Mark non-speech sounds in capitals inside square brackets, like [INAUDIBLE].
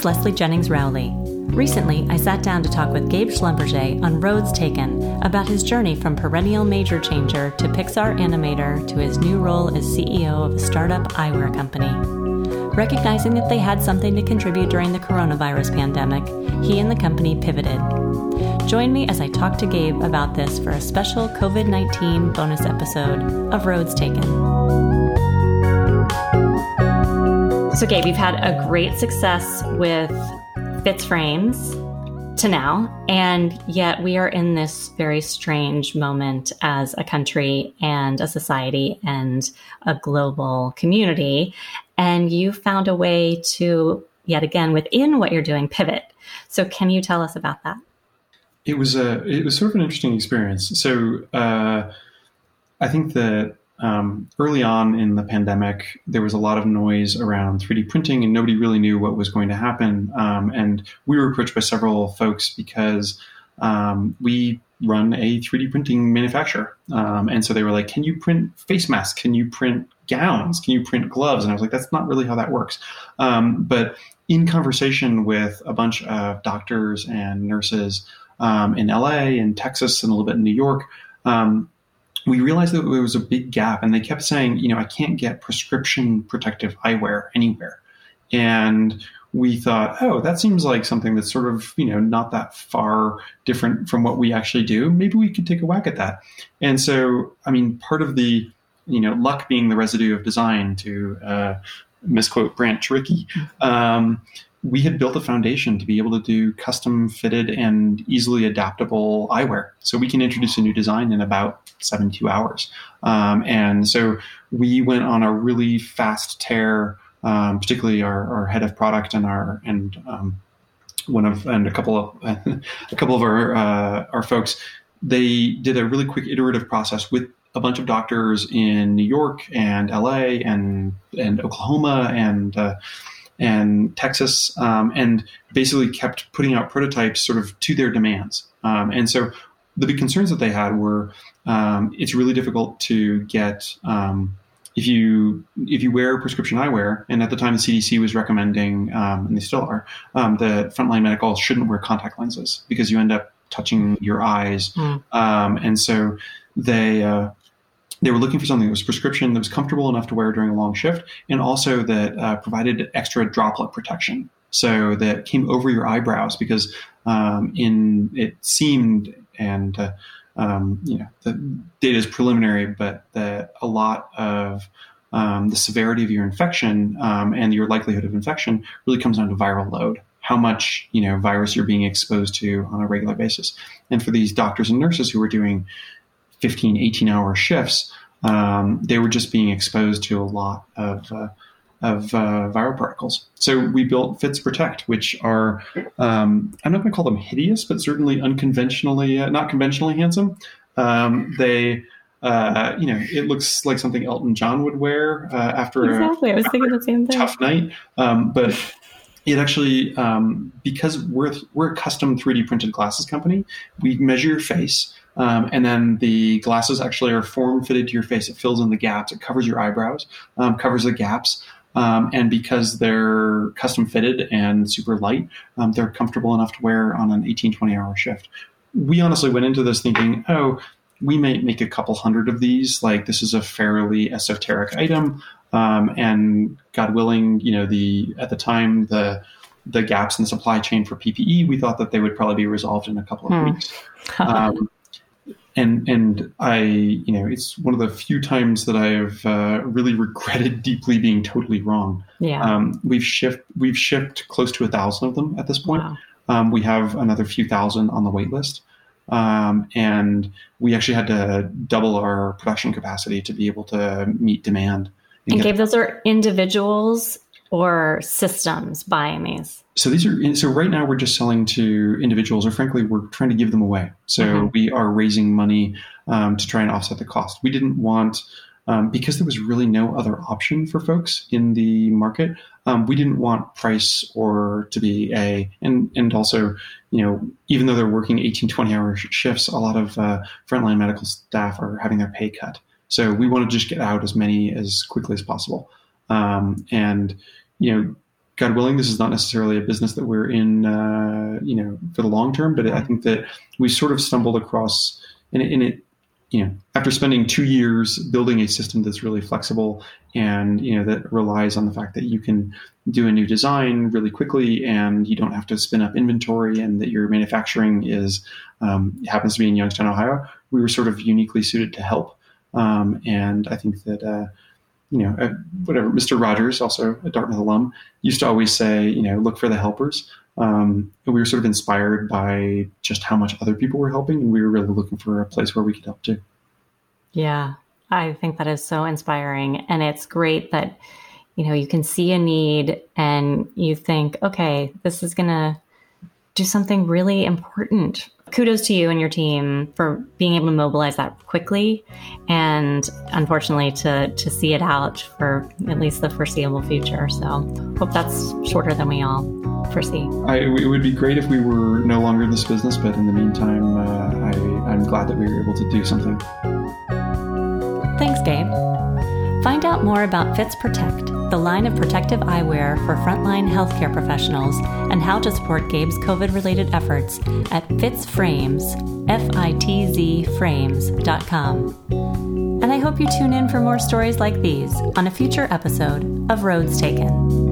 is Leslie Jennings Rowley. Recently, I sat down to talk with Gabe Schlumberger on Roads Taken about his journey from perennial major changer to Pixar animator to his new role as CEO of a startup eyewear company. Recognizing that they had something to contribute during the coronavirus pandemic, he and the company pivoted. Join me as I talk to Gabe about this for a special COVID 19 bonus episode of Roads Taken. So, Gabe, you've had a great success with Fitz Frames to now, and yet we are in this very strange moment as a country and a society and a global community. And you found a way to, yet again, within what you're doing, pivot. So, can you tell us about that? It was a it was sort of an interesting experience. So, uh, I think that um, early on in the pandemic, there was a lot of noise around 3D printing, and nobody really knew what was going to happen. Um, and we were approached by several folks because um, we run a 3D printing manufacturer. Um, and so they were like, Can you print face masks? Can you print gowns? Can you print gloves? And I was like, That's not really how that works. Um, but in conversation with a bunch of doctors and nurses um, in LA and Texas and a little bit in New York, we realized that there was a big gap and they kept saying you know i can't get prescription protective eyewear anywhere. And we thought oh that seems like something that's sort of you know not that far different from what we actually do. Maybe we could take a whack at that. And so i mean part of the you know luck being the residue of design to uh, misquote Branch Rickey, um, we had built a foundation to be able to do custom fitted and easily adaptable eyewear. So we can introduce a new design in about 72 hours. Um, and so we went on a really fast tear, um, particularly our, our, head of product and our, and, um, one of, and a couple of, [LAUGHS] a couple of our, uh, our folks, they did a really quick iterative process with a bunch of doctors in New York and LA and, and Oklahoma and, uh, and Texas, um, and basically kept putting out prototypes sort of to their demands. Um, and so the big concerns that they had were um, it's really difficult to get um, if you if you wear prescription eyewear, and at the time the CDC was recommending, um, and they still are, um, that frontline medical shouldn't wear contact lenses because you end up touching your eyes, mm. and so they. Uh, they were looking for something that was prescription, that was comfortable enough to wear during a long shift, and also that uh, provided extra droplet protection. So that came over your eyebrows because um, in it seemed and uh, um, you know the data is preliminary, but that a lot of um, the severity of your infection um, and your likelihood of infection really comes down to viral load how much you know virus you're being exposed to on a regular basis and for these doctors and nurses who are doing 15, 18 hour shifts, um, they were just being exposed to a lot of, uh, of uh, viral particles. So we built Fitz Protect, which are, um, I'm not going to call them hideous, but certainly unconventionally, uh, not conventionally handsome. Um, they, uh, you know, it looks like something Elton John would wear uh, after exactly. A, I was thinking the same thing. Tough night, um, but it actually um, because we're we're a custom 3D printed glasses company. We measure your face. Um, and then the glasses actually are form fitted to your face. It fills in the gaps. It covers your eyebrows, um, covers the gaps. Um, and because they're custom fitted and super light, um, they're comfortable enough to wear on an 18, 20 hour shift. We honestly went into this thinking, oh, we might make a couple hundred of these. Like this is a fairly esoteric item. Um, and God willing, you know, the, at the time, the, the gaps in the supply chain for PPE, we thought that they would probably be resolved in a couple of hmm. weeks. Um, and and I, you know, it's one of the few times that I've uh, really regretted [LAUGHS] deeply being totally wrong. Yeah, um, we've shipped we've shipped close to a thousand of them at this point. Wow. Um, we have another few thousand on the wait list, um, and we actually had to double our production capacity to be able to meet demand. And, and Gabe, those are individuals or systems buying these? So these are so right now we're just selling to individuals, or frankly, we're trying to give them away. So mm-hmm. we are raising money um, to try and offset the cost. We didn't want um, because there was really no other option for folks in the market. Um, we didn't want price or to be a and and also you know even though they're working 18 20 hour shifts a lot of uh, frontline medical staff are having their pay cut so we want to just get out as many as quickly as possible um, and you know, God willing, this is not necessarily a business that we're in, uh, you know, for the long term. But I think that we sort of stumbled across, and it, it, you know, after spending two years building a system that's really flexible and you know that relies on the fact that you can do a new design really quickly and you don't have to spin up inventory and that your manufacturing is um, happens to be in Youngstown, Ohio. We were sort of uniquely suited to help, um, and I think that. Uh, you know, uh, whatever, Mr. Rogers, also a Dartmouth alum, used to always say, you know, look for the helpers. Um, and we were sort of inspired by just how much other people were helping, and we were really looking for a place where we could help too. Yeah, I think that is so inspiring. And it's great that, you know, you can see a need and you think, okay, this is to do something really important. Kudos to you and your team for being able to mobilize that quickly and unfortunately to, to see it out for at least the foreseeable future. So hope that's shorter than we all foresee. I, it would be great if we were no longer in this business, but in the meantime, uh, I, I'm glad that we were able to do something. Thanks, Gabe. Find out more about Fitz Protect, the line of protective eyewear for frontline healthcare professionals, and how to support Gabe's COVID related efforts at fitzframes, F I T Z frames.com. And I hope you tune in for more stories like these on a future episode of Roads Taken.